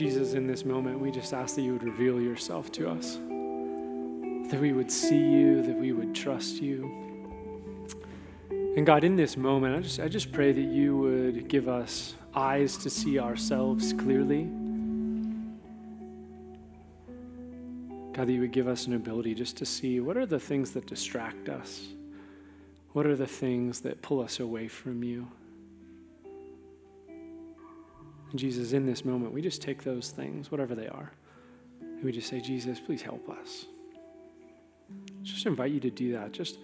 Jesus, in this moment, we just ask that you would reveal yourself to us, that we would see you, that we would trust you. And God, in this moment, I just, I just pray that you would give us eyes to see ourselves clearly. God, that you would give us an ability just to see what are the things that distract us? What are the things that pull us away from you? Jesus, in this moment, we just take those things, whatever they are, and we just say, Jesus, please help us. Just invite you to do that. Just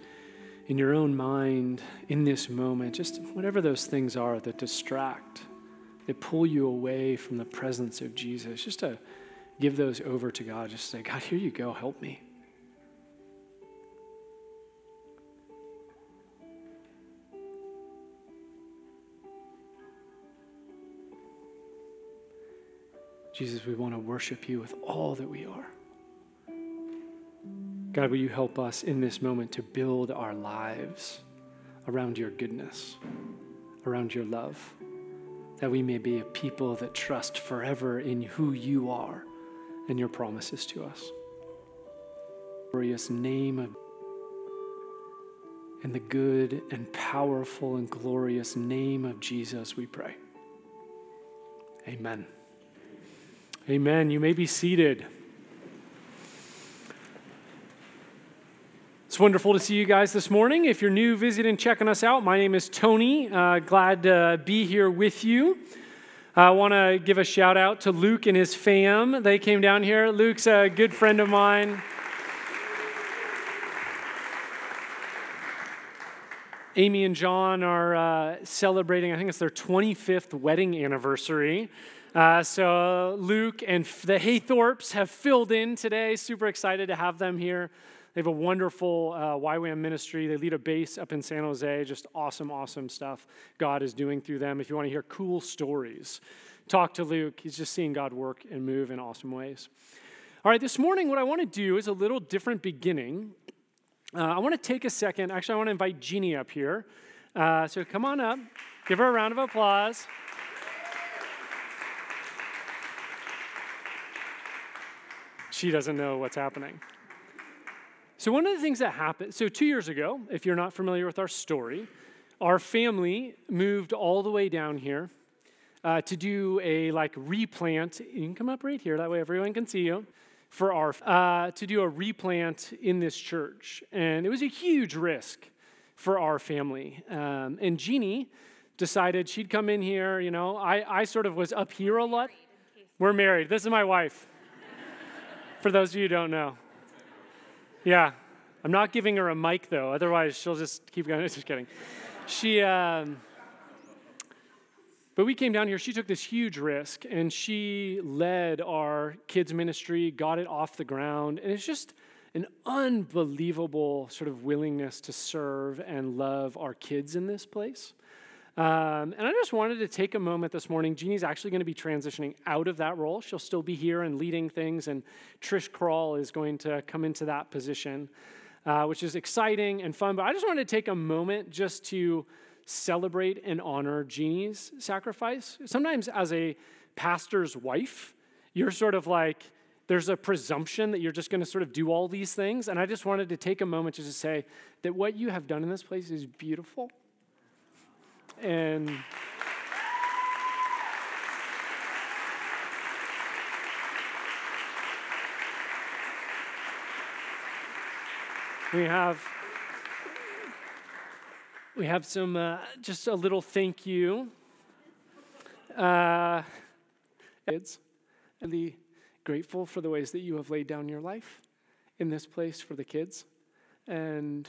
in your own mind, in this moment, just whatever those things are that distract, that pull you away from the presence of Jesus, just to give those over to God. Just say, God, here you go, help me. Jesus, we want to worship you with all that we are. God, will you help us in this moment to build our lives around your goodness, around your love, that we may be a people that trust forever in who you are and your promises to us. Glorious name of in the good and powerful and glorious name of Jesus, we pray. Amen. Amen. You may be seated. It's wonderful to see you guys this morning. If you're new visiting, checking us out, my name is Tony. Uh, glad to be here with you. I want to give a shout out to Luke and his fam. They came down here. Luke's a good friend of mine. Amy and John are uh, celebrating, I think it's their 25th wedding anniversary. Uh, so Luke and the Haythorpes have filled in today. Super excited to have them here. They have a wonderful uh, YWAM ministry. They lead a base up in San Jose. Just awesome, awesome stuff God is doing through them. If you want to hear cool stories, talk to Luke. He's just seeing God work and move in awesome ways. All right, this morning, what I want to do is a little different beginning. Uh, I want to take a second. Actually, I want to invite Jeannie up here. Uh, so come on up. Give her a round of applause. She doesn't know what's happening. So, one of the things that happened, so two years ago, if you're not familiar with our story, our family moved all the way down here uh, to do a like replant. You can come up right here, that way everyone can see you. For our, uh, to do a replant in this church. And it was a huge risk for our family. Um, and Jeannie decided she'd come in here, you know, I, I sort of was up here a lot. We're married. This is my wife for those of you who don't know. Yeah, I'm not giving her a mic though, otherwise she'll just keep going. Just kidding. She, um, but we came down here. She took this huge risk and she led our kids' ministry, got it off the ground. And it's just an unbelievable sort of willingness to serve and love our kids in this place. Um, and I just wanted to take a moment this morning. Jeannie's actually going to be transitioning out of that role. She'll still be here and leading things, and Trish Kroll is going to come into that position, uh, which is exciting and fun. But I just wanted to take a moment just to celebrate and honor Jeannie's sacrifice. Sometimes, as a pastor's wife, you're sort of like, there's a presumption that you're just going to sort of do all these things. And I just wanted to take a moment just to say that what you have done in this place is beautiful and we have we have some uh, just a little thank you uh, it's really grateful for the ways that you have laid down your life in this place for the kids. And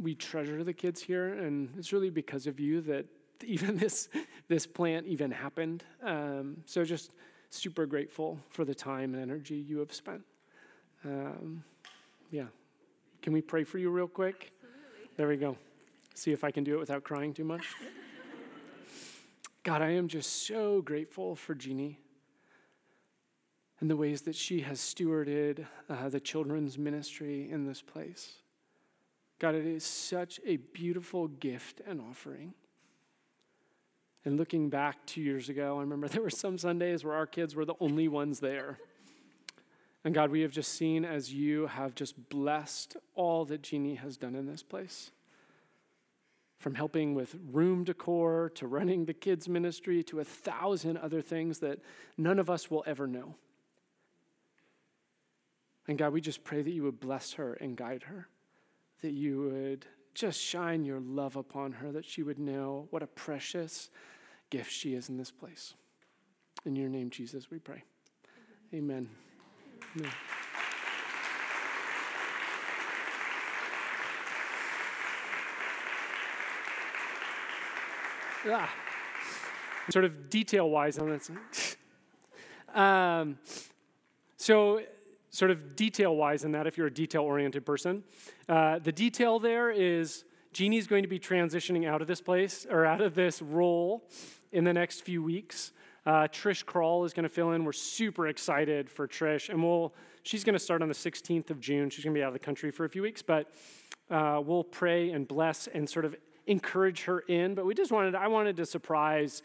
we treasure the kids here. And it's really because of you that even this this plant even happened. Um, so just super grateful for the time and energy you have spent. Um, yeah, can we pray for you real quick? Absolutely. There we go. See if I can do it without crying too much. God, I am just so grateful for Jeannie and the ways that she has stewarded uh, the children's ministry in this place. God, it is such a beautiful gift and offering. And looking back two years ago, I remember there were some Sundays where our kids were the only ones there. And God, we have just seen as you have just blessed all that Jeannie has done in this place. From helping with room decor to running the kids' ministry to a thousand other things that none of us will ever know. And God, we just pray that you would bless her and guide her, that you would just shine your love upon her, that she would know what a precious gift she is in this place. In your name, Jesus, we pray. Amen. Amen. Ah. Sort of detail wise on this. um, so, sort of detail wise in that, if you're a detail oriented person, uh, the detail there is Jeannie's going to be transitioning out of this place or out of this role in the next few weeks. Uh, Trish Kroll is going to fill in. We're super excited for Trish, and we'll. She's going to start on the 16th of June. She's going to be out of the country for a few weeks, but uh, we'll pray and bless and sort of encourage her in. But we just wanted. I wanted to surprise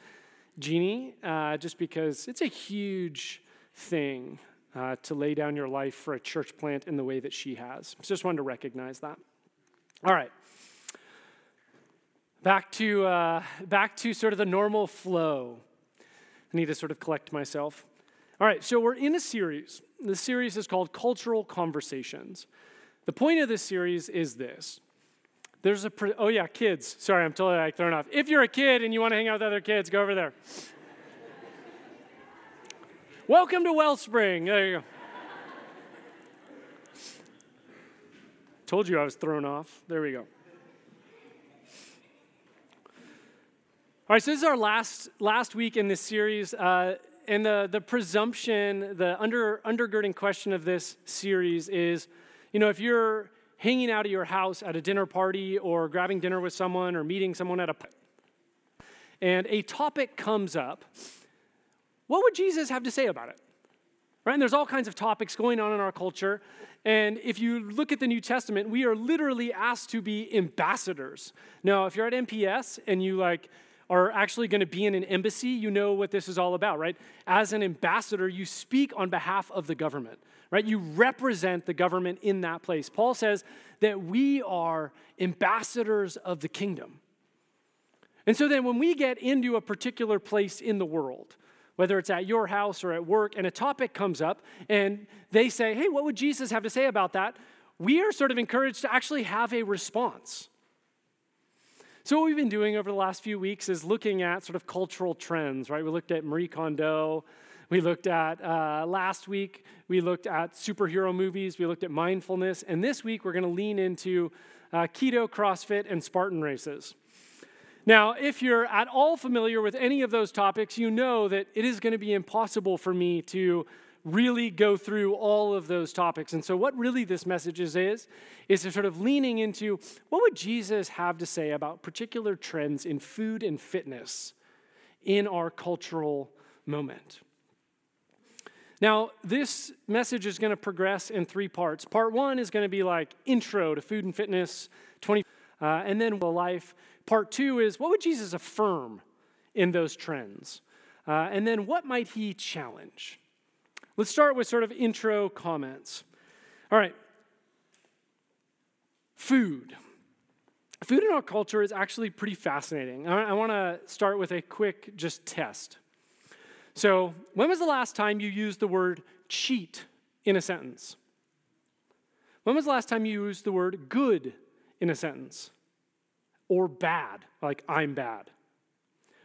Jeannie, uh, just because it's a huge thing uh, to lay down your life for a church plant in the way that she has. Just wanted to recognize that. All right. Back to, uh, back to sort of the normal flow. I need to sort of collect myself. All right, so we're in a series. The series is called Cultural Conversations. The point of this series is this. There's a, pre- oh yeah, kids. Sorry, I'm totally like thrown off. If you're a kid and you want to hang out with other kids, go over there. Welcome to Wellspring. There you go. Told you I was thrown off. There we go. All right, so this is our last last week in this series, uh, and the the presumption, the under undergirding question of this series is, you know, if you're hanging out at your house at a dinner party or grabbing dinner with someone or meeting someone at a and a topic comes up what would Jesus have to say about it? Right? And there's all kinds of topics going on in our culture. And if you look at the New Testament, we are literally asked to be ambassadors. Now, if you're at MPS and you like are actually going to be in an embassy, you know what this is all about, right? As an ambassador, you speak on behalf of the government, right? You represent the government in that place. Paul says that we are ambassadors of the kingdom. And so then when we get into a particular place in the world, whether it's at your house or at work, and a topic comes up, and they say, Hey, what would Jesus have to say about that? We are sort of encouraged to actually have a response. So, what we've been doing over the last few weeks is looking at sort of cultural trends, right? We looked at Marie Kondo. We looked at uh, last week, we looked at superhero movies. We looked at mindfulness. And this week, we're going to lean into uh, keto, CrossFit, and Spartan races. Now, if you're at all familiar with any of those topics, you know that it is going to be impossible for me to really go through all of those topics. And so, what really this message is, is, is sort of leaning into what would Jesus have to say about particular trends in food and fitness in our cultural moment. Now, this message is going to progress in three parts. Part one is going to be like intro to food and fitness, 20, uh, and then life. Part two is what would Jesus affirm in those trends? Uh, and then what might he challenge? Let's start with sort of intro comments. All right. Food. Food in our culture is actually pretty fascinating. I, I want to start with a quick just test. So, when was the last time you used the word cheat in a sentence? When was the last time you used the word good in a sentence? Or bad, like I'm bad.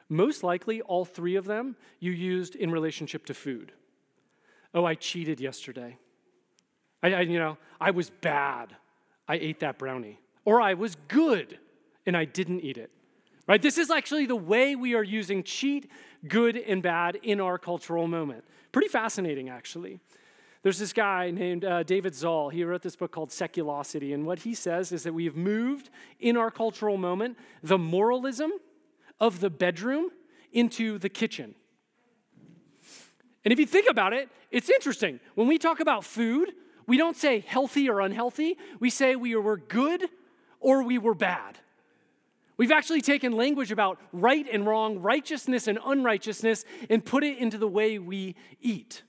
Most likely, all three of them you used in relationship to food. Oh, I cheated yesterday. I, I, you know, I was bad. I ate that brownie. Or I was good and I didn't eat it. Right? This is actually the way we are using cheat, good, and bad in our cultural moment. Pretty fascinating, actually. There's this guy named uh, David Zahl. He wrote this book called Seculosity. And what he says is that we have moved in our cultural moment the moralism of the bedroom into the kitchen. And if you think about it, it's interesting. When we talk about food, we don't say healthy or unhealthy, we say we were good or we were bad. We've actually taken language about right and wrong, righteousness and unrighteousness, and put it into the way we eat.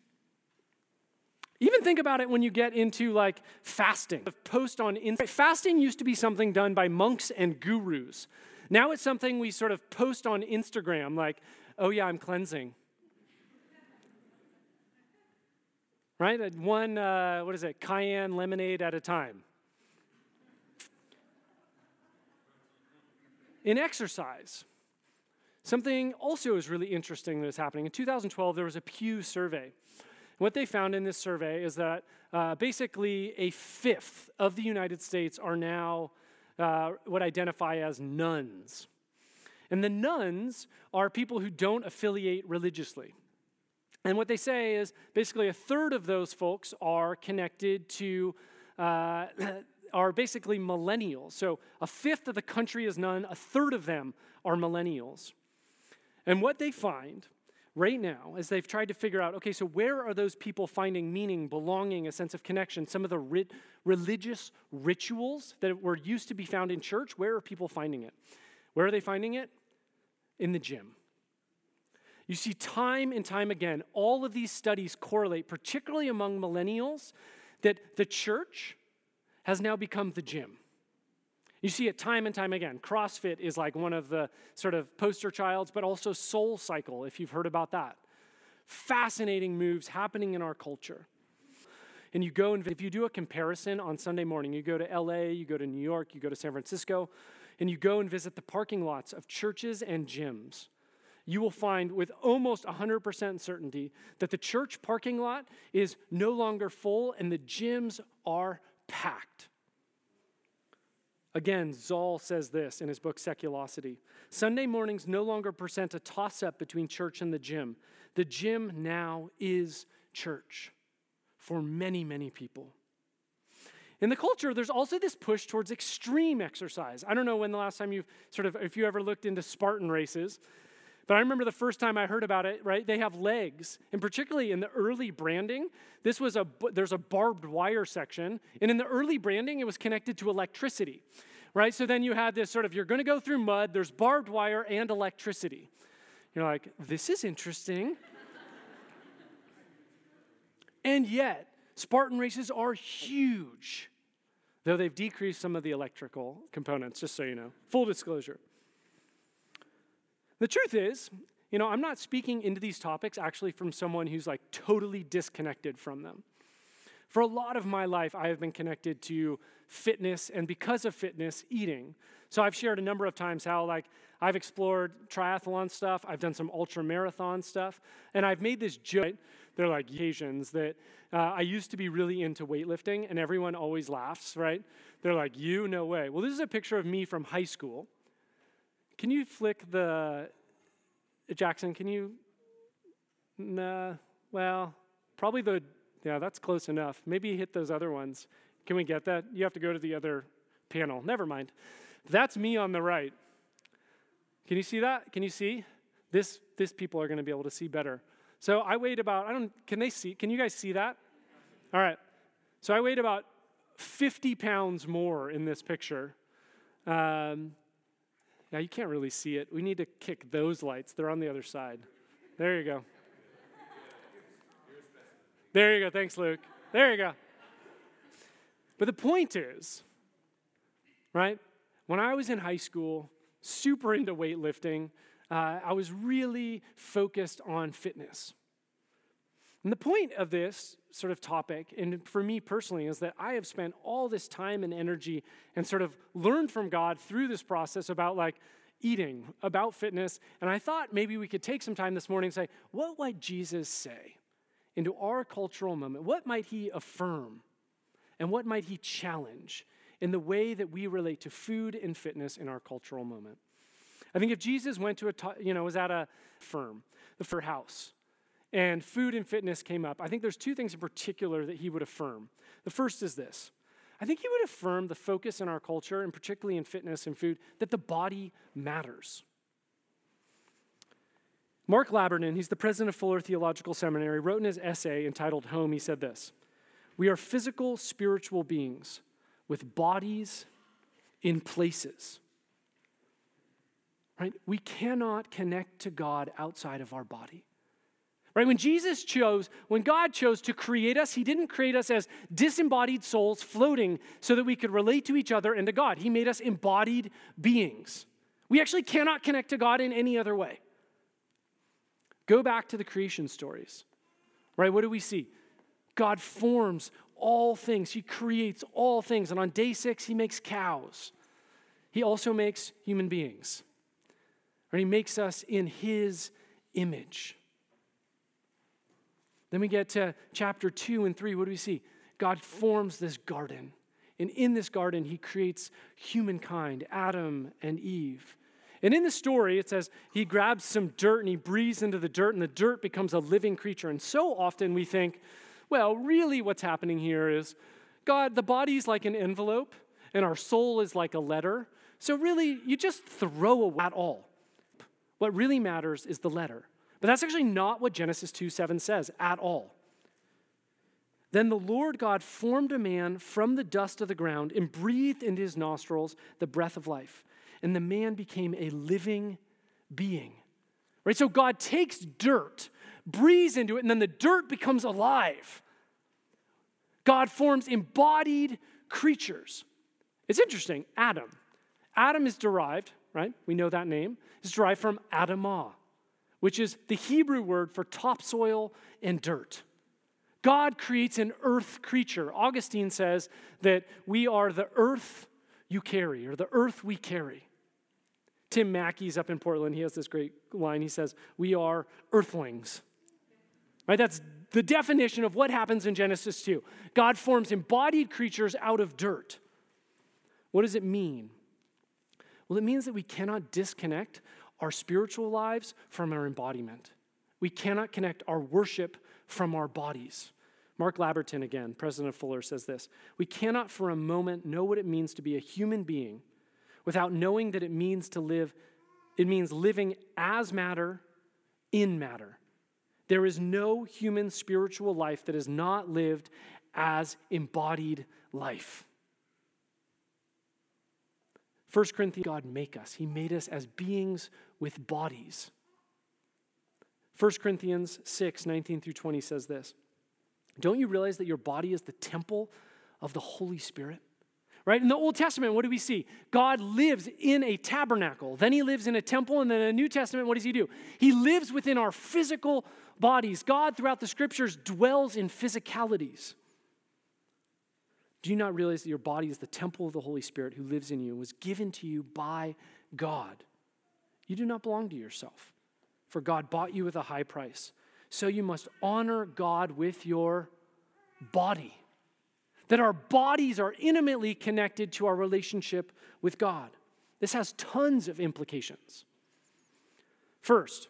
Even think about it when you get into like fasting. Post on Instagram. Fasting used to be something done by monks and gurus. Now it's something we sort of post on Instagram, like, oh yeah, I'm cleansing. right? One, uh, what is it, cayenne lemonade at a time. In exercise, something also is really interesting that is happening. In 2012, there was a Pew survey. What they found in this survey is that uh, basically a fifth of the United States are now uh, what identify as nones. And the nones are people who don't affiliate religiously. And what they say is basically a third of those folks are connected to, uh, are basically millennials. So a fifth of the country is none, a third of them are millennials. And what they find right now as they've tried to figure out okay, so where are those people finding meaning, belonging, a sense of connection? Some of the ri- religious rituals that were used to be found in church, where are people finding it? Where are they finding it? In the gym. You see, time and time again, all of these studies correlate, particularly among millennials, that the church has now become the gym. You see it time and time again. CrossFit is like one of the sort of poster childs, but also Soul Cycle, if you've heard about that. Fascinating moves happening in our culture. And you go and if you do a comparison on Sunday morning, you go to LA, you go to New York, you go to San Francisco, and you go and visit the parking lots of churches and gyms, you will find with almost 100% certainty that the church parking lot is no longer full and the gyms are packed. Again, Zahl says this in his book Seculosity Sunday mornings no longer present a toss up between church and the gym. The gym now is church for many, many people. In the culture, there's also this push towards extreme exercise. I don't know when the last time you've sort of, if you ever looked into Spartan races, but I remember the first time I heard about it, right? They have legs. And particularly in the early branding, this was a there's a barbed wire section, and in the early branding it was connected to electricity. Right? So then you had this sort of you're going to go through mud, there's barbed wire and electricity. You're like, this is interesting. and yet, Spartan races are huge, though they've decreased some of the electrical components, just so you know. Full disclosure. The truth is, you know, I'm not speaking into these topics actually from someone who's like totally disconnected from them. For a lot of my life, I have been connected to fitness and because of fitness, eating. So I've shared a number of times how like I've explored triathlon stuff, I've done some ultra marathon stuff, and I've made this joke. They're like Asians that uh, I used to be really into weightlifting, and everyone always laughs, right? They're like, "You, no way." Well, this is a picture of me from high school. Can you flick the, Jackson, can you, nah, well, probably the, yeah, that's close enough. Maybe hit those other ones. Can we get that? You have to go to the other panel. Never mind. That's me on the right. Can you see that? Can you see? This, this people are going to be able to see better. So I weighed about, I don't, can they see? Can you guys see that? All right. So I weighed about 50 pounds more in this picture. Um, now you can't really see it. We need to kick those lights. They're on the other side. There you go. There you go. Thanks, Luke. There you go. But the point is, right? When I was in high school, super into weightlifting, uh, I was really focused on fitness. And the point of this sort of topic, and for me personally, is that I have spent all this time and energy and sort of learned from God through this process about like eating, about fitness. And I thought maybe we could take some time this morning and say, what might Jesus say into our cultural moment? What might he affirm? And what might he challenge in the way that we relate to food and fitness in our cultural moment? I think if Jesus went to a, you know, was at a firm, the fur house, and food and fitness came up, I think there's two things in particular that he would affirm. The first is this I think he would affirm the focus in our culture, and particularly in fitness and food, that the body matters. Mark Labberton, he's the president of Fuller Theological Seminary, wrote in his essay entitled Home, he said this We are physical, spiritual beings with bodies in places. right? We cannot connect to God outside of our body. Right? When Jesus chose, when God chose to create us, He didn't create us as disembodied souls floating so that we could relate to each other and to God. He made us embodied beings. We actually cannot connect to God in any other way. Go back to the creation stories. Right? What do we see? God forms all things, He creates all things. And on day six, He makes cows. He also makes human beings. And He makes us in His image. Then we get to chapter 2 and 3. What do we see? God forms this garden. And in this garden, he creates humankind, Adam and Eve. And in the story, it says he grabs some dirt and he breathes into the dirt, and the dirt becomes a living creature. And so often we think, well, really, what's happening here is God, the body's like an envelope, and our soul is like a letter. So, really, you just throw away at all. What really matters is the letter. But that's actually not what Genesis 2 7 says at all. Then the Lord God formed a man from the dust of the ground and breathed into his nostrils the breath of life. And the man became a living being. Right? So God takes dirt, breathes into it, and then the dirt becomes alive. God forms embodied creatures. It's interesting, Adam. Adam is derived, right? We know that name, is derived from Adamah, which is the Hebrew word for topsoil and dirt. God creates an earth creature. Augustine says that we are the earth you carry, or the earth we carry. Tim Mackie's up in Portland. He has this great line. He says, We are earthlings. Right? That's the definition of what happens in Genesis 2. God forms embodied creatures out of dirt. What does it mean? Well, it means that we cannot disconnect our spiritual lives from our embodiment. We cannot connect our worship from our bodies. Mark Labberton, again, president of Fuller, says this We cannot for a moment know what it means to be a human being without knowing that it means to live, it means living as matter in matter. There is no human spiritual life that is not lived as embodied life. 1 Corinthians, God make us. He made us as beings with bodies. 1 Corinthians 6, 19 through 20 says this Don't you realize that your body is the temple of the Holy Spirit? Right? In the Old Testament, what do we see? God lives in a tabernacle. Then he lives in a temple. And then in the New Testament, what does he do? He lives within our physical bodies. God, throughout the scriptures, dwells in physicalities. Do you not realize that your body is the temple of the Holy Spirit who lives in you and was given to you by God? You do not belong to yourself, for God bought you with a high price. So you must honor God with your body. That our bodies are intimately connected to our relationship with God. This has tons of implications. First,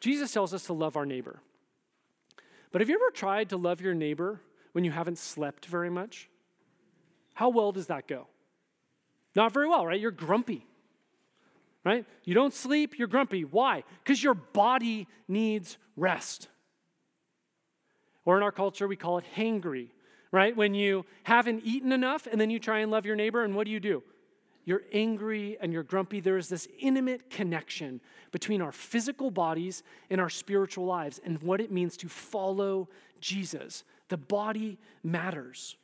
Jesus tells us to love our neighbor. But have you ever tried to love your neighbor when you haven't slept very much? How well does that go? Not very well, right? You're grumpy, right? You don't sleep, you're grumpy. Why? Because your body needs rest. Or in our culture, we call it hangry, right? When you haven't eaten enough and then you try and love your neighbor, and what do you do? You're angry and you're grumpy. There is this intimate connection between our physical bodies and our spiritual lives and what it means to follow Jesus. The body matters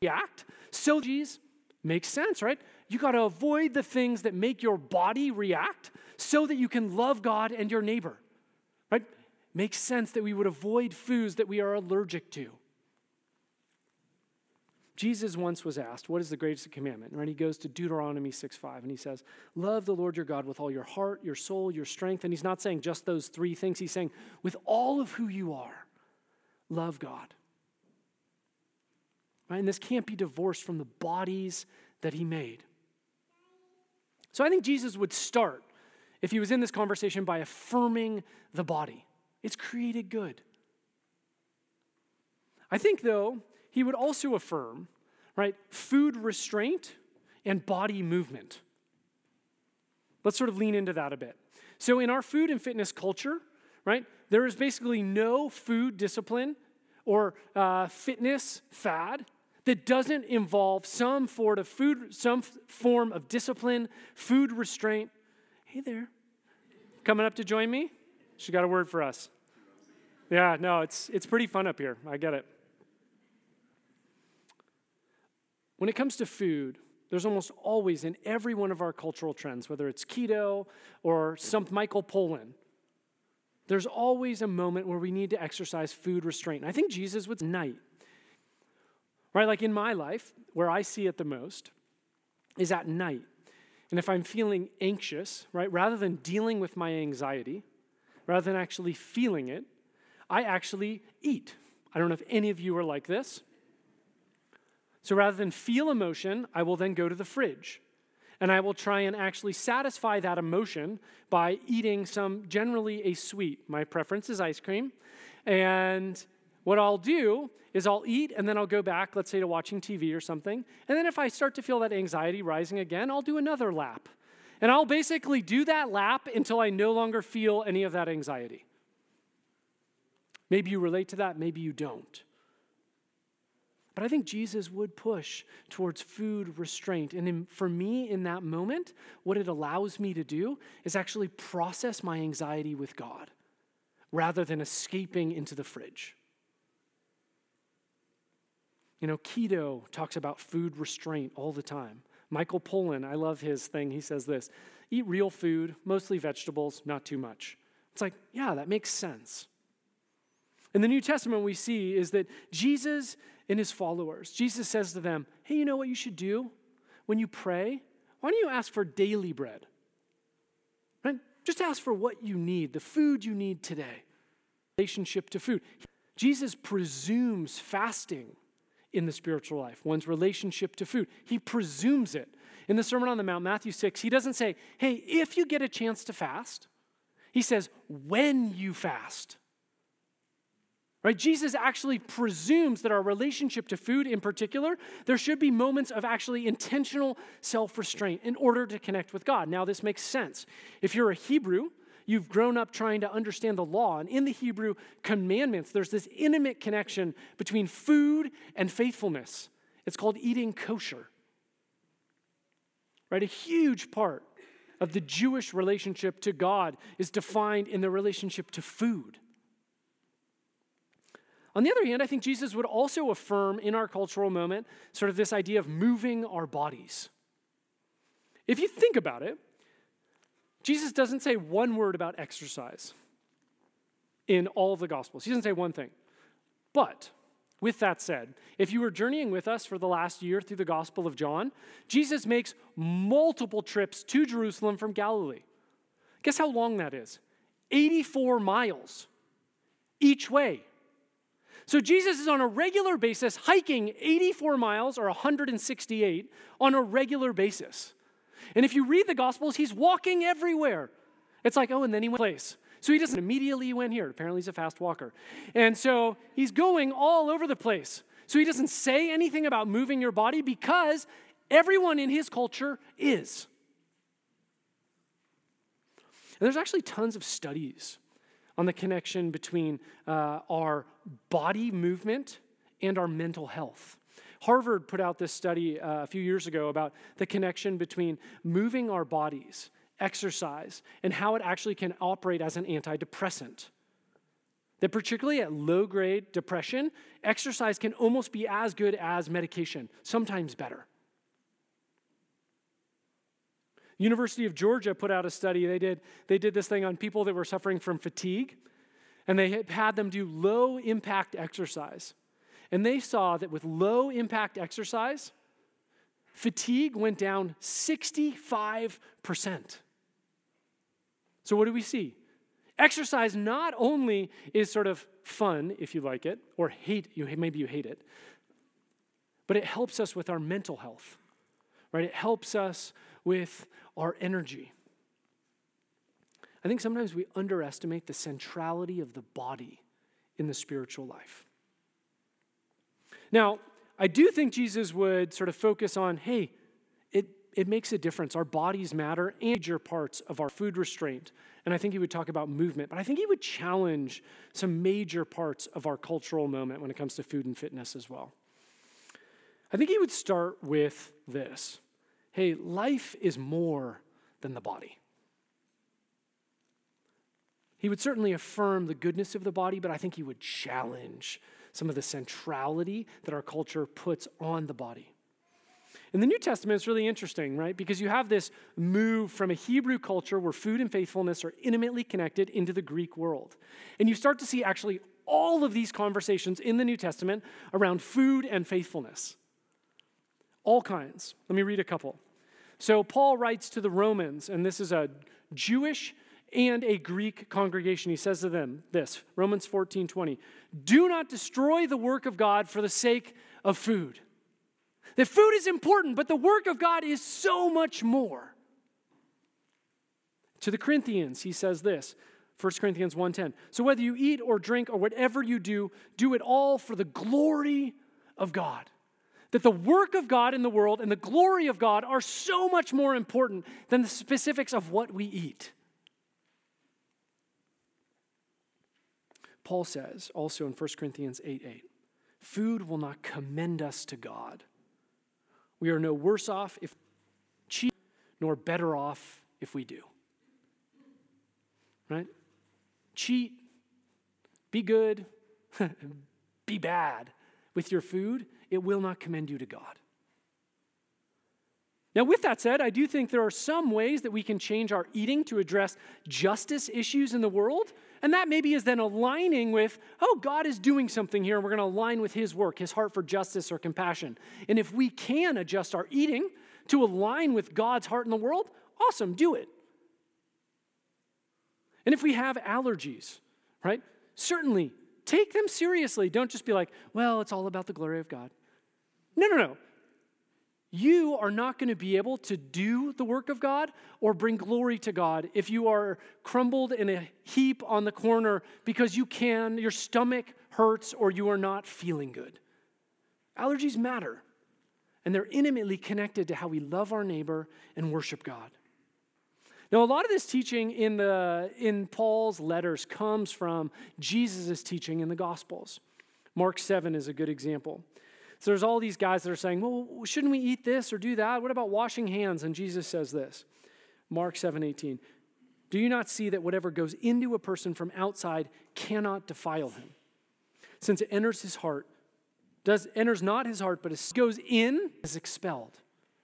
react. So, geez, makes sense, right? You got to avoid the things that make your body react so that you can love God and your neighbor, right? Makes sense that we would avoid foods that we are allergic to. Jesus once was asked, What is the greatest commandment? And He goes to Deuteronomy 6 5 and he says, Love the Lord your God with all your heart, your soul, your strength. And he's not saying just those three things. He's saying, with all of who you are, love God. Right? And this can't be divorced from the bodies that he made. So I think Jesus would start, if he was in this conversation, by affirming the body. It's created good. I think, though, he would also affirm, right, food restraint and body movement. Let's sort of lean into that a bit. So, in our food and fitness culture, right, there is basically no food discipline or uh, fitness fad that doesn't involve some form of food, some form of discipline, food restraint, Hey there. Coming up to join me? She got a word for us. Yeah, no, it's, it's pretty fun up here. I get it. When it comes to food, there's almost always in every one of our cultural trends, whether it's keto or some Michael Pollan, there's always a moment where we need to exercise food restraint. And I think Jesus was night. Right? Like in my life, where I see it the most is at night. And if I'm feeling anxious, right, rather than dealing with my anxiety, rather than actually feeling it, I actually eat. I don't know if any of you are like this. So rather than feel emotion, I will then go to the fridge and I will try and actually satisfy that emotion by eating some, generally a sweet. My preference is ice cream. And what I'll do is I'll eat and then I'll go back, let's say to watching TV or something. And then if I start to feel that anxiety rising again, I'll do another lap. And I'll basically do that lap until I no longer feel any of that anxiety. Maybe you relate to that, maybe you don't. But I think Jesus would push towards food restraint. And in, for me, in that moment, what it allows me to do is actually process my anxiety with God rather than escaping into the fridge. You know, keto talks about food restraint all the time. Michael Pollan, I love his thing. He says this eat real food, mostly vegetables, not too much. It's like, yeah, that makes sense. In the New Testament, we see is that Jesus and his followers, Jesus says to them, Hey, you know what you should do when you pray? Why don't you ask for daily bread? Right? Just ask for what you need, the food you need today. Relationship to food. Jesus presumes fasting in the spiritual life, one's relationship to food. He presumes it. In the Sermon on the Mount, Matthew 6, he doesn't say, Hey, if you get a chance to fast, he says, When you fast. Right? Jesus actually presumes that our relationship to food in particular, there should be moments of actually intentional self restraint in order to connect with God. Now, this makes sense. If you're a Hebrew, you've grown up trying to understand the law. And in the Hebrew commandments, there's this intimate connection between food and faithfulness. It's called eating kosher. Right? A huge part of the Jewish relationship to God is defined in the relationship to food. On the other hand, I think Jesus would also affirm in our cultural moment sort of this idea of moving our bodies. If you think about it, Jesus doesn't say one word about exercise in all of the Gospels. He doesn't say one thing. But with that said, if you were journeying with us for the last year through the Gospel of John, Jesus makes multiple trips to Jerusalem from Galilee. Guess how long that is? 84 miles each way. So Jesus is on a regular basis hiking 84 miles or 168 on a regular basis. And if you read the Gospels, he's walking everywhere. It's like, oh, and then he went place. So he doesn't immediately went here. Apparently, he's a fast walker. And so he's going all over the place. So he doesn't say anything about moving your body because everyone in his culture is. And there's actually tons of studies on the connection between uh, our body movement and our mental health. Harvard put out this study uh, a few years ago about the connection between moving our bodies, exercise, and how it actually can operate as an antidepressant. That, particularly at low grade depression, exercise can almost be as good as medication, sometimes better. University of Georgia put out a study. They did, they did this thing on people that were suffering from fatigue, and they had them do low impact exercise. And they saw that with low impact exercise, fatigue went down 65%. So, what do we see? Exercise not only is sort of fun, if you like it, or hate you, maybe you hate it, but it helps us with our mental health, right? It helps us with our energy. I think sometimes we underestimate the centrality of the body in the spiritual life. Now, I do think Jesus would sort of focus on hey, it, it makes a difference. Our bodies matter, and major parts of our food restraint. And I think he would talk about movement, but I think he would challenge some major parts of our cultural moment when it comes to food and fitness as well. I think he would start with this hey, life is more than the body. He would certainly affirm the goodness of the body, but I think he would challenge some of the centrality that our culture puts on the body. In the New Testament, it's really interesting, right? Because you have this move from a Hebrew culture where food and faithfulness are intimately connected into the Greek world. And you start to see actually all of these conversations in the New Testament around food and faithfulness. All kinds. Let me read a couple. So, Paul writes to the Romans, and this is a Jewish and a Greek congregation. He says to them this Romans 14 20. Do not destroy the work of God for the sake of food. The food is important, but the work of God is so much more. To the Corinthians, he says this 1 Corinthians 1:10. So whether you eat or drink or whatever you do, do it all for the glory of God. That the work of God in the world and the glory of God are so much more important than the specifics of what we eat. Paul says also in 1 Corinthians 8 8, food will not commend us to God. We are no worse off if cheat, nor better off if we do. Right? Cheat, be good, be bad with your food, it will not commend you to God. Now, with that said, I do think there are some ways that we can change our eating to address justice issues in the world. And that maybe is then aligning with, oh, God is doing something here, and we're going to align with His work, His heart for justice or compassion. And if we can adjust our eating to align with God's heart in the world, awesome, do it. And if we have allergies, right, certainly take them seriously. Don't just be like, well, it's all about the glory of God. No, no, no you are not going to be able to do the work of God or bring glory to God if you are crumbled in a heap on the corner because you can, your stomach hurts, or you are not feeling good. Allergies matter, and they're intimately connected to how we love our neighbor and worship God. Now, a lot of this teaching in, the, in Paul's letters comes from Jesus' teaching in the Gospels. Mark 7 is a good example. So there's all these guys that are saying, well, shouldn't we eat this or do that? What about washing hands? And Jesus says this Mark 7 18. Do you not see that whatever goes into a person from outside cannot defile him? Since it enters his heart, does enters not his heart, but it goes in, is expelled.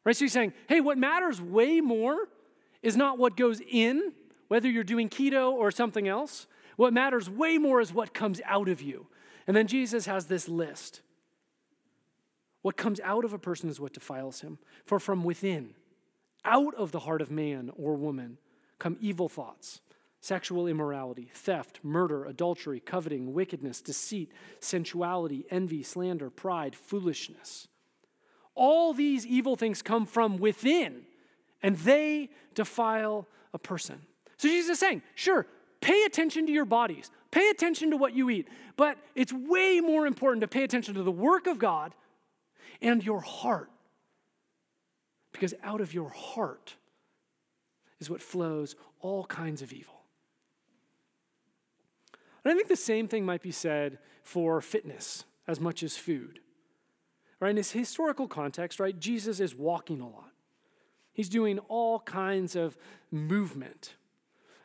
Right? So he's saying, hey, what matters way more is not what goes in, whether you're doing keto or something else. What matters way more is what comes out of you. And then Jesus has this list. What comes out of a person is what defiles him. For from within, out of the heart of man or woman, come evil thoughts, sexual immorality, theft, murder, adultery, coveting, wickedness, deceit, sensuality, envy, slander, pride, foolishness. All these evil things come from within, and they defile a person. So Jesus is saying, sure, pay attention to your bodies, pay attention to what you eat, but it's way more important to pay attention to the work of God and your heart. Because out of your heart is what flows all kinds of evil. And I think the same thing might be said for fitness as much as food. Right? In this historical context, right, Jesus is walking a lot. He's doing all kinds of movement.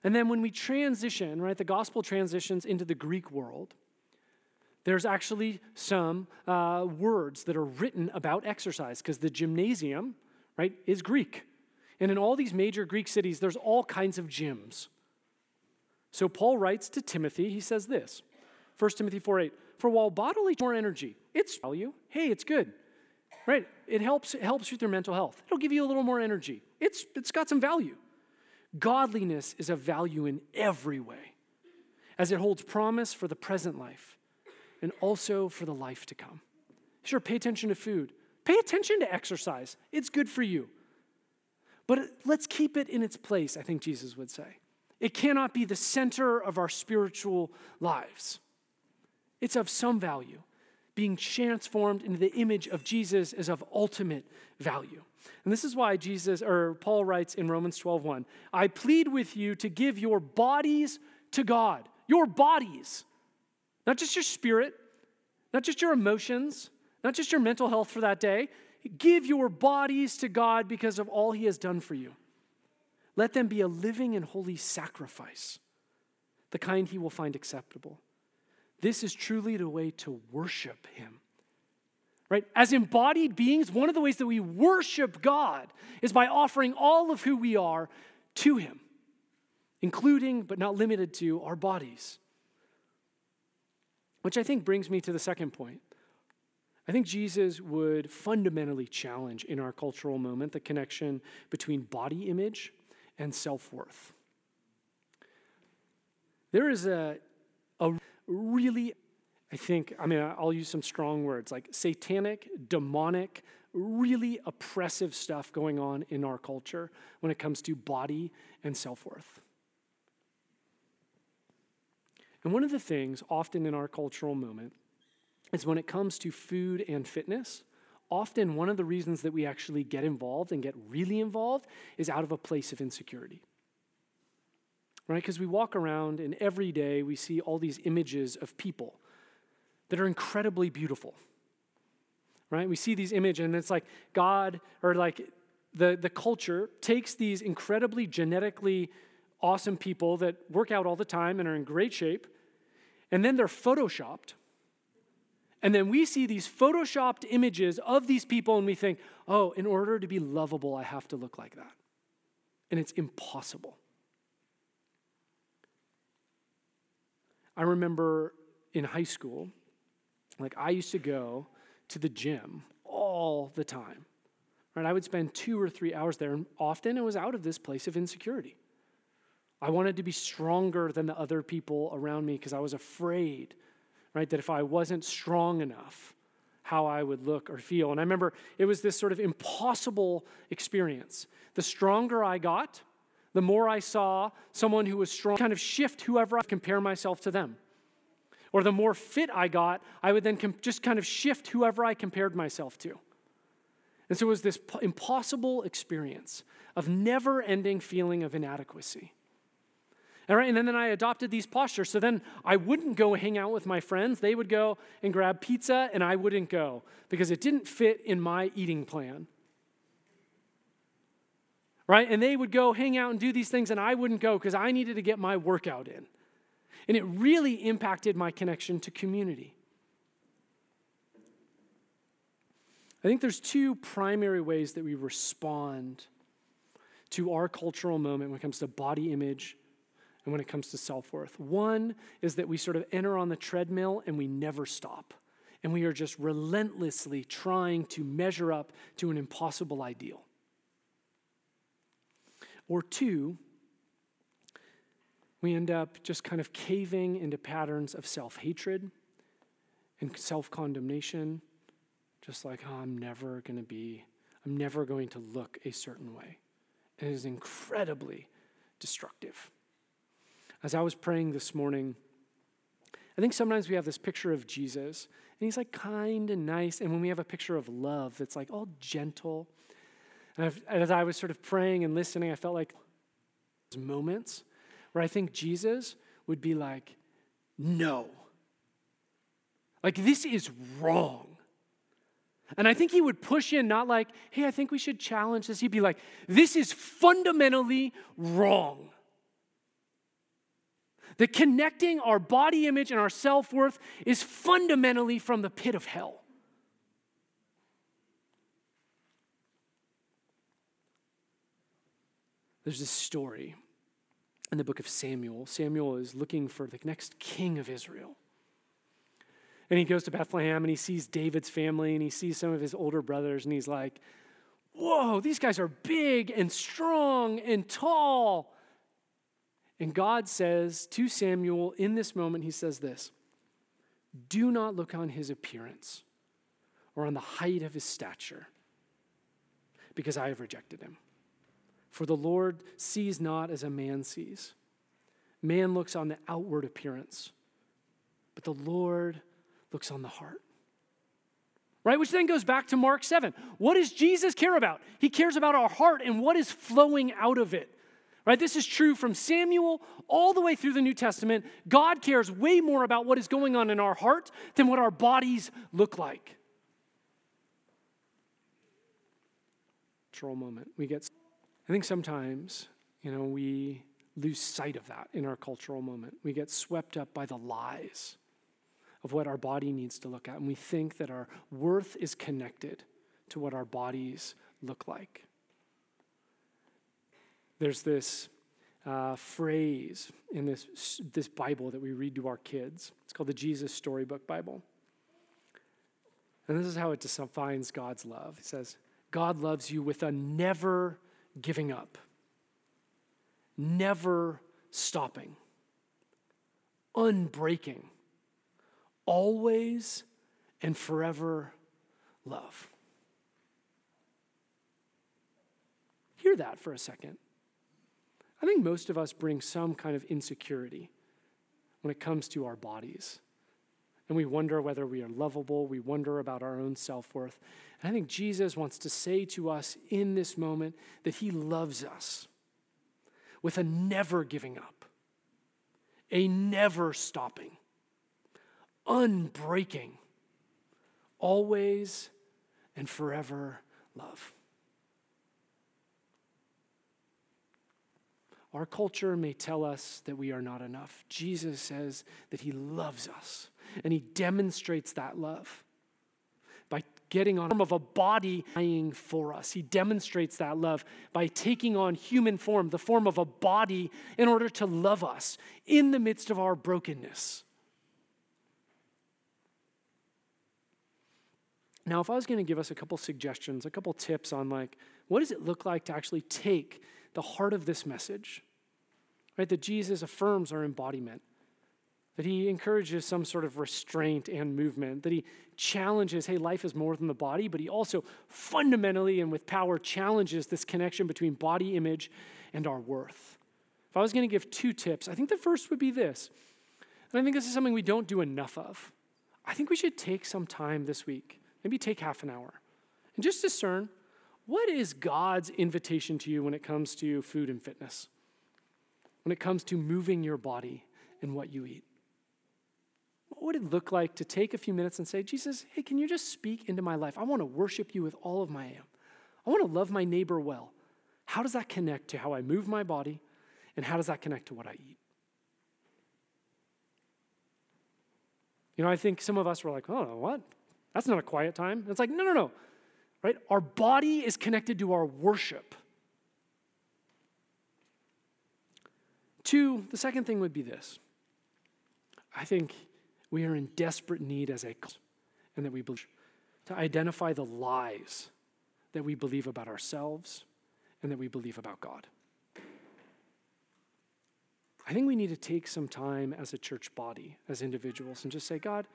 And then when we transition, right, the gospel transitions into the Greek world, there's actually some uh, words that are written about exercise because the gymnasium, right, is Greek. And in all these major Greek cities, there's all kinds of gyms. So Paul writes to Timothy, he says this 1 Timothy 4 8, for while bodily more energy, it's value. Hey, it's good. Right? It helps, it helps with your mental health. It'll give you a little more energy. It's, it's got some value. Godliness is of value in every way, as it holds promise for the present life and also for the life to come. Sure, pay attention to food, pay attention to exercise. It's good for you. But let's keep it in its place, I think Jesus would say. It cannot be the center of our spiritual lives. It's of some value. Being transformed into the image of Jesus is of ultimate value. And this is why Jesus or Paul writes in Romans 12:1, I plead with you to give your bodies to God. Your bodies. Not just your spirit, not just your emotions, not just your mental health for that day. Give your bodies to God because of all He has done for you. Let them be a living and holy sacrifice. the kind he will find acceptable. This is truly the way to worship him. Right? As embodied beings, one of the ways that we worship God is by offering all of who we are to him, including but not limited to our bodies. Which I think brings me to the second point. I think Jesus would fundamentally challenge in our cultural moment the connection between body image and self worth. There is a, a really, I think, I mean, I'll use some strong words like satanic, demonic, really oppressive stuff going on in our culture when it comes to body and self worth. And one of the things often in our cultural moment is when it comes to food and fitness, often one of the reasons that we actually get involved and get really involved is out of a place of insecurity right? Because we walk around and every day we see all these images of people that are incredibly beautiful, right? We see these images and it's like God or like the, the culture takes these incredibly genetically awesome people that work out all the time and are in great shape, and then they're photoshopped. And then we see these photoshopped images of these people and we think, oh, in order to be lovable, I have to look like that. And it's impossible. I remember in high school, like I used to go to the gym all the time. Right? I would spend two or three hours there, and often it was out of this place of insecurity. I wanted to be stronger than the other people around me because I was afraid, right, that if I wasn't strong enough, how I would look or feel. And I remember it was this sort of impossible experience. The stronger I got, the more I saw someone who was strong, kind of shift whoever I compare myself to them. Or the more fit I got, I would then com- just kind of shift whoever I compared myself to. And so it was this impossible experience of never ending feeling of inadequacy. All right, and then, I adopted these postures. So then I wouldn't go hang out with my friends. They would go and grab pizza, and I wouldn't go because it didn't fit in my eating plan right? And they would go hang out and do these things, and I wouldn't go because I needed to get my workout in. And it really impacted my connection to community. I think there's two primary ways that we respond to our cultural moment when it comes to body image and when it comes to self worth. One is that we sort of enter on the treadmill and we never stop. And we are just relentlessly trying to measure up to an impossible ideal. Or two, we end up just kind of caving into patterns of self hatred and self condemnation, just like, oh, I'm never going to be, I'm never going to look a certain way. And it is incredibly destructive. As I was praying this morning, I think sometimes we have this picture of Jesus, and he's like kind and nice. And when we have a picture of love that's like all gentle and as I was sort of praying and listening, I felt like moments where I think Jesus would be like, no. Like, this is wrong. And I think he would push in, not like, hey, I think we should challenge this. He'd be like, this is fundamentally wrong. That connecting our body image and our self worth is fundamentally from the pit of hell. There's this story in the book of Samuel. Samuel is looking for the next king of Israel. And he goes to Bethlehem and he sees David's family and he sees some of his older brothers and he's like, Whoa, these guys are big and strong and tall. And God says to Samuel in this moment, He says this Do not look on his appearance or on the height of his stature, because I have rejected him. For the Lord sees not as a man sees. Man looks on the outward appearance, but the Lord looks on the heart. Right? Which then goes back to Mark 7. What does Jesus care about? He cares about our heart and what is flowing out of it. Right? This is true from Samuel all the way through the New Testament. God cares way more about what is going on in our heart than what our bodies look like. Troll moment. We get I think sometimes, you know, we lose sight of that in our cultural moment. We get swept up by the lies of what our body needs to look at, and we think that our worth is connected to what our bodies look like. There's this uh, phrase in this, this Bible that we read to our kids. It's called the Jesus Storybook Bible. And this is how it defines God's love. It says, God loves you with a never giving up, never stopping, unbreaking, always and forever love. Hear that for a second. I think most of us bring some kind of insecurity when it comes to our bodies. And we wonder whether we are lovable. We wonder about our own self worth. And I think Jesus wants to say to us in this moment that he loves us with a never giving up, a never stopping, unbreaking, always and forever love. Our culture may tell us that we are not enough. Jesus says that he loves us, and he demonstrates that love by getting on form of a body dying for us. He demonstrates that love by taking on human form, the form of a body, in order to love us in the midst of our brokenness. Now, if I was going to give us a couple suggestions, a couple tips on like what does it look like to actually take the heart of this message, right? That Jesus affirms our embodiment, that he encourages some sort of restraint and movement, that he challenges, hey, life is more than the body, but he also fundamentally and with power challenges this connection between body image and our worth. If I was going to give two tips, I think the first would be this. And I think this is something we don't do enough of. I think we should take some time this week Maybe take half an hour and just discern what is God's invitation to you when it comes to food and fitness, when it comes to moving your body and what you eat. What would it look like to take a few minutes and say, Jesus, hey, can you just speak into my life? I want to worship you with all of my am. I want to love my neighbor well. How does that connect to how I move my body? And how does that connect to what I eat? You know, I think some of us were like, oh, what? That's not a quiet time. It's like, no, no, no. Right? Our body is connected to our worship. Two, the second thing would be this. I think we are in desperate need as a and that we believe to identify the lies that we believe about ourselves and that we believe about God. I think we need to take some time as a church body, as individuals, and just say, God,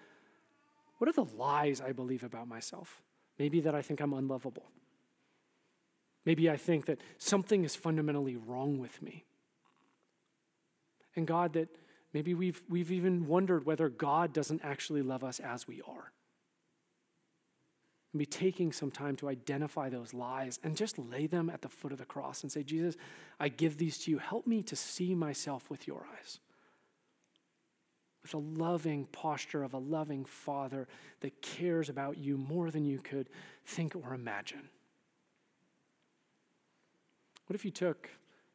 what are the lies I believe about myself? Maybe that I think I'm unlovable. Maybe I think that something is fundamentally wrong with me. And God, that maybe we've, we've even wondered whether God doesn't actually love us as we are. And be taking some time to identify those lies and just lay them at the foot of the cross and say, Jesus, I give these to you. Help me to see myself with your eyes with a loving posture of a loving father that cares about you more than you could think or imagine. What if you took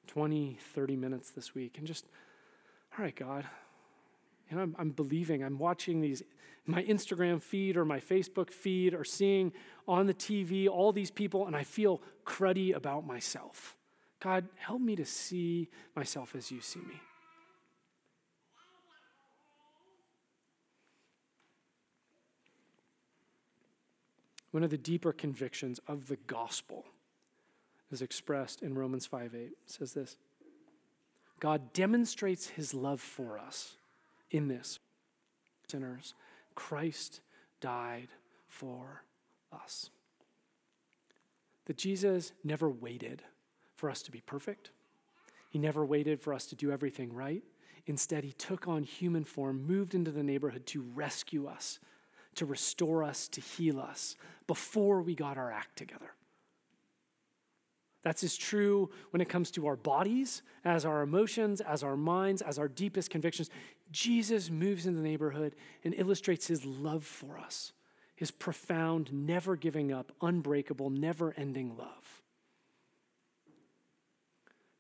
20, 30 minutes this week and just, all right, God, you know, I'm, I'm believing, I'm watching these, my Instagram feed or my Facebook feed or seeing on the TV all these people, and I feel cruddy about myself. God, help me to see myself as you see me. One of the deeper convictions of the gospel is expressed in Romans 5 8. It says this God demonstrates his love for us in this sinners. Christ died for us. That Jesus never waited for us to be perfect. He never waited for us to do everything right. Instead, he took on human form, moved into the neighborhood to rescue us to restore us, to heal us before we got our act together. That's as true when it comes to our bodies, as our emotions, as our minds, as our deepest convictions. Jesus moves in the neighborhood and illustrates his love for us, his profound, never giving up, unbreakable, never ending love.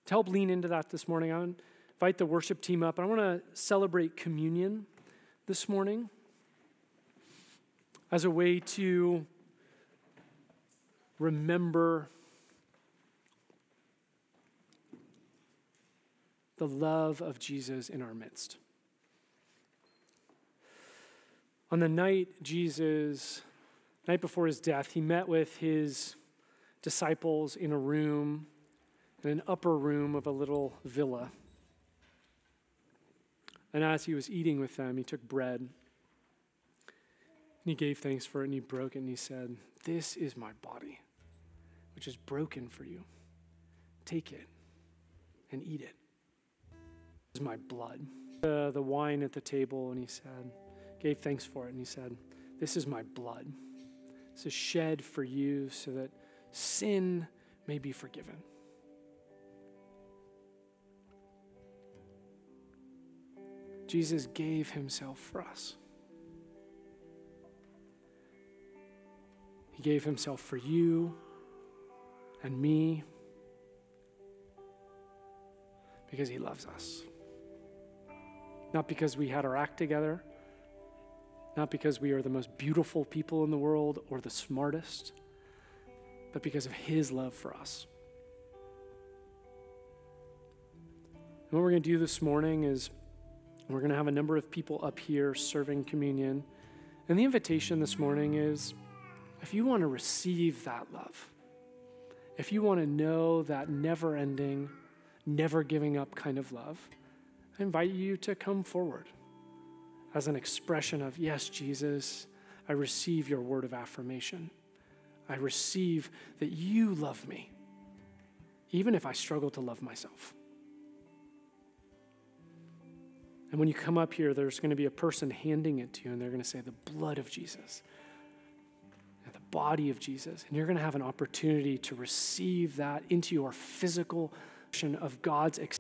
To help lean into that this morning, I invite the worship team up. I want to celebrate communion this morning as a way to remember the love of Jesus in our midst. On the night Jesus, night before his death, he met with his disciples in a room, in an upper room of a little villa. And as he was eating with them, he took bread. He gave thanks for it and he broke it and he said, This is my body, which is broken for you. Take it and eat it. This is my blood. The wine at the table, and he said, gave thanks for it, and he said, This is my blood. This is shed for you so that sin may be forgiven. Jesus gave himself for us. He gave himself for you and me because he loves us. Not because we had our act together, not because we are the most beautiful people in the world or the smartest, but because of his love for us. And what we're going to do this morning is we're going to have a number of people up here serving communion. And the invitation this morning is if you want to receive that love, if you want to know that never ending, never giving up kind of love, I invite you to come forward as an expression of, Yes, Jesus, I receive your word of affirmation. I receive that you love me, even if I struggle to love myself. And when you come up here, there's going to be a person handing it to you, and they're going to say, The blood of Jesus, body of Jesus. And you're going to have an opportunity to receive that into your physical of God's, ex-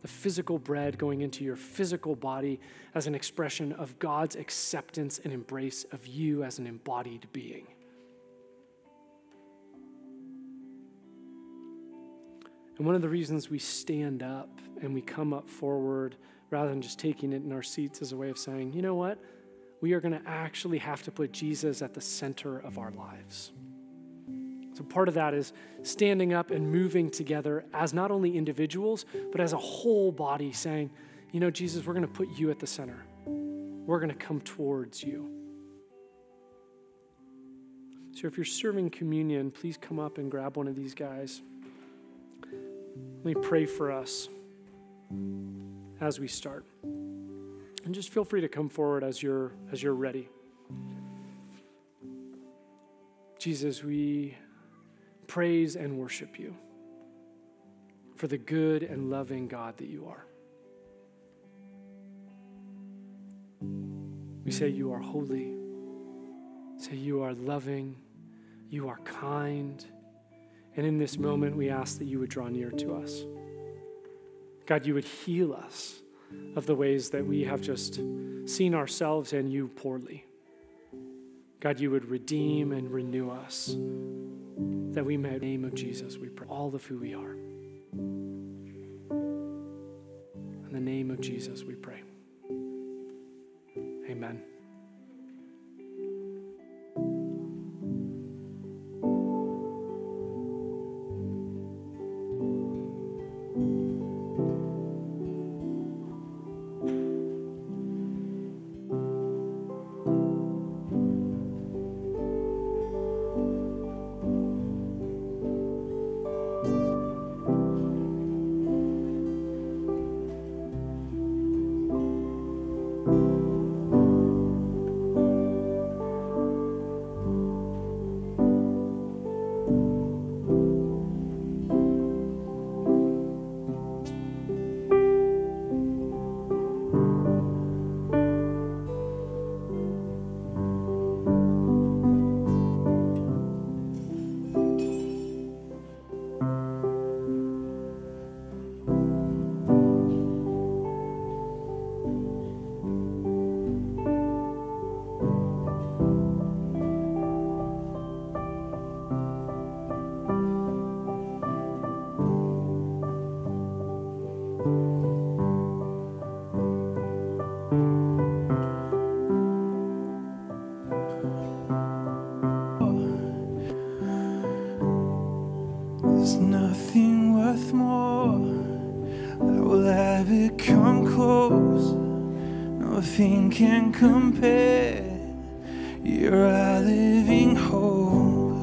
the physical bread going into your physical body as an expression of God's acceptance and embrace of you as an embodied being. And one of the reasons we stand up and we come up forward rather than just taking it in our seats as a way of saying, you know what? We are going to actually have to put Jesus at the center of our lives. So, part of that is standing up and moving together as not only individuals, but as a whole body, saying, you know, Jesus, we're going to put you at the center. We're going to come towards you. So, if you're serving communion, please come up and grab one of these guys. Let me pray for us as we start. And just feel free to come forward as you're as you're ready. Jesus, we praise and worship you for the good and loving God that you are. We say you are holy. Say you are loving. You are kind. And in this moment, we ask that you would draw near to us. God, you would heal us of the ways that we have just seen ourselves and you poorly. God, you would redeem and renew us that we may, in the name of Jesus, we pray all of who we are. In the name of Jesus, we pray. Amen. Can compare. You're our living hope.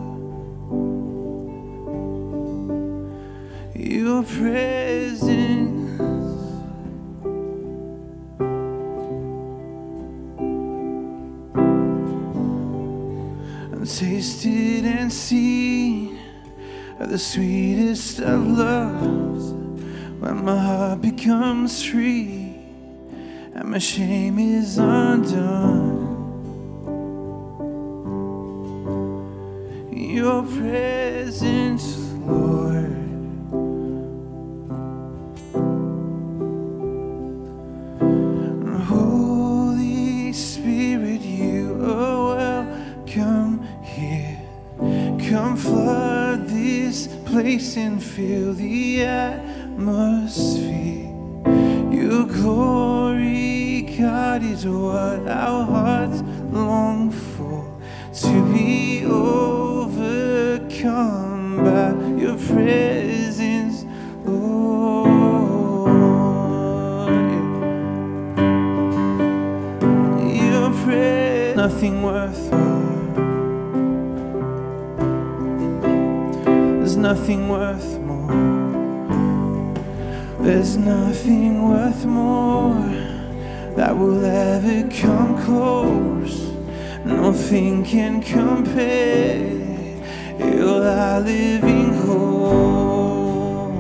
Your presence. I've tasted and seen the sweetest of loves when my heart becomes free and my shame is undone. Your presence, Lord. Holy Spirit, you are welcome here. Come flood this place and fill the atmosphere. Your glory, God, is what our hearts long for. To be overcome by your presence, Lord. Your presence, nothing worth more. There's nothing worth more. There's nothing worth more that will ever come close. Nothing can compare. You're our living hope.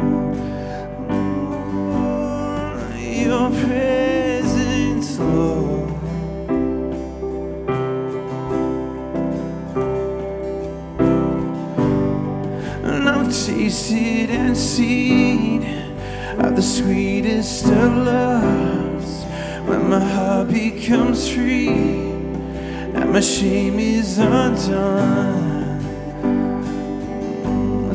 Your presence, Lord. And I've tasted and seen of the sweetest of my heart becomes free and my shame is undone.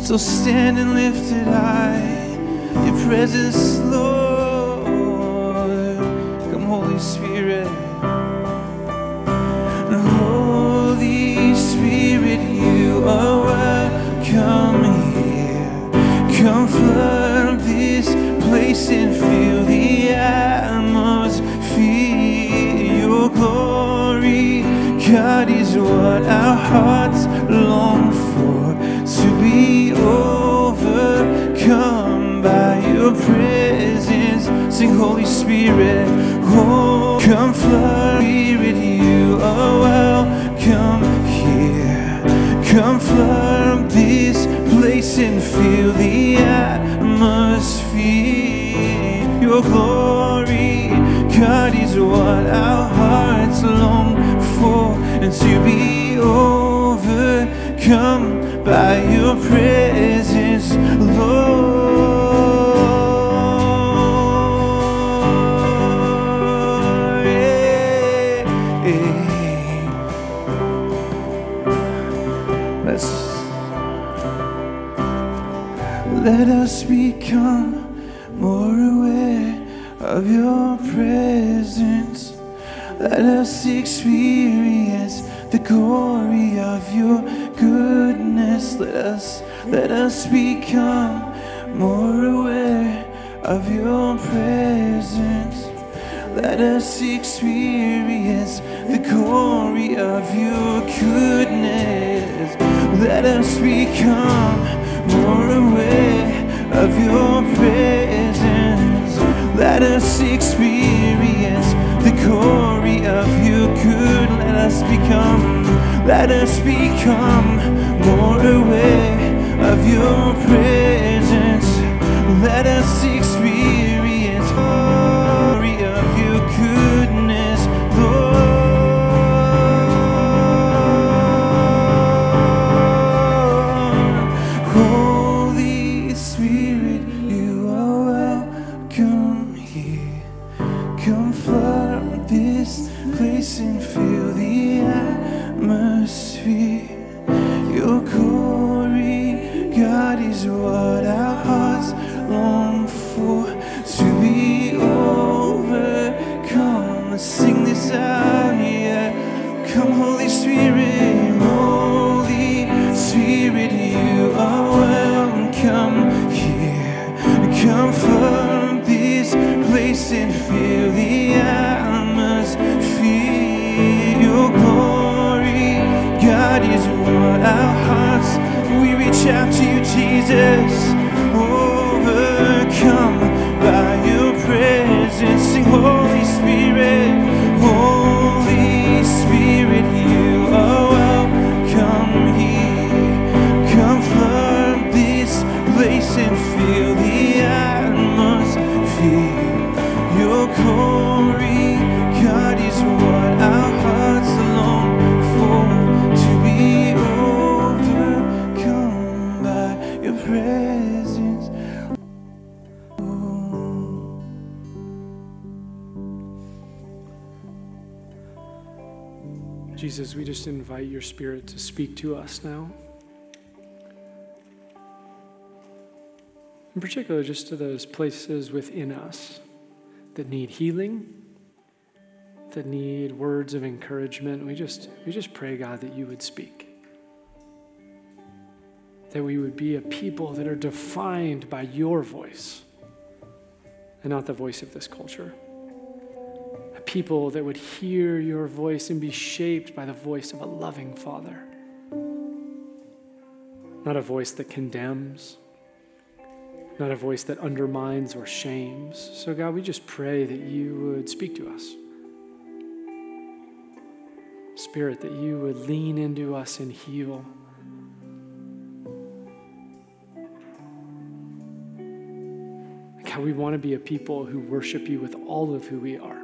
So stand and lifted high, your presence, Lord. Come, Holy Spirit. Holy Spirit, you are welcome here. Come flood this place and fill the atmosphere. Is what our hearts long for. To be overcome by your presence. Sing, Holy Spirit, oh, come flood. Spirit, you oh, are welcome here. Come flood this place and fill the atmosphere. Your glory, God, is what our hearts long and to be overcome by your presence, Lord. Let us become more aware of your presence. Let us experience your goodness. Let us let us become more aware of your presence. Let us experience the glory of your goodness. Let us become more aware of your presence. Let us experience the glory of your good. Let us become, let us become more aware of your presence. Let us experience Jesus. Spirit to speak to us now. In particular, just to those places within us that need healing, that need words of encouragement. We just, we just pray, God, that you would speak. That we would be a people that are defined by your voice and not the voice of this culture people that would hear your voice and be shaped by the voice of a loving Father. Not a voice that condemns, not a voice that undermines or shames. So, God, we just pray that you would speak to us. Spirit, that you would lean into us and heal. God, we want to be a people who worship you with all of who we are.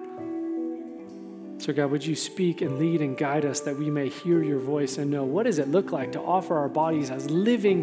So, God, would you speak and lead and guide us that we may hear your voice and know what does it look like to offer our bodies as living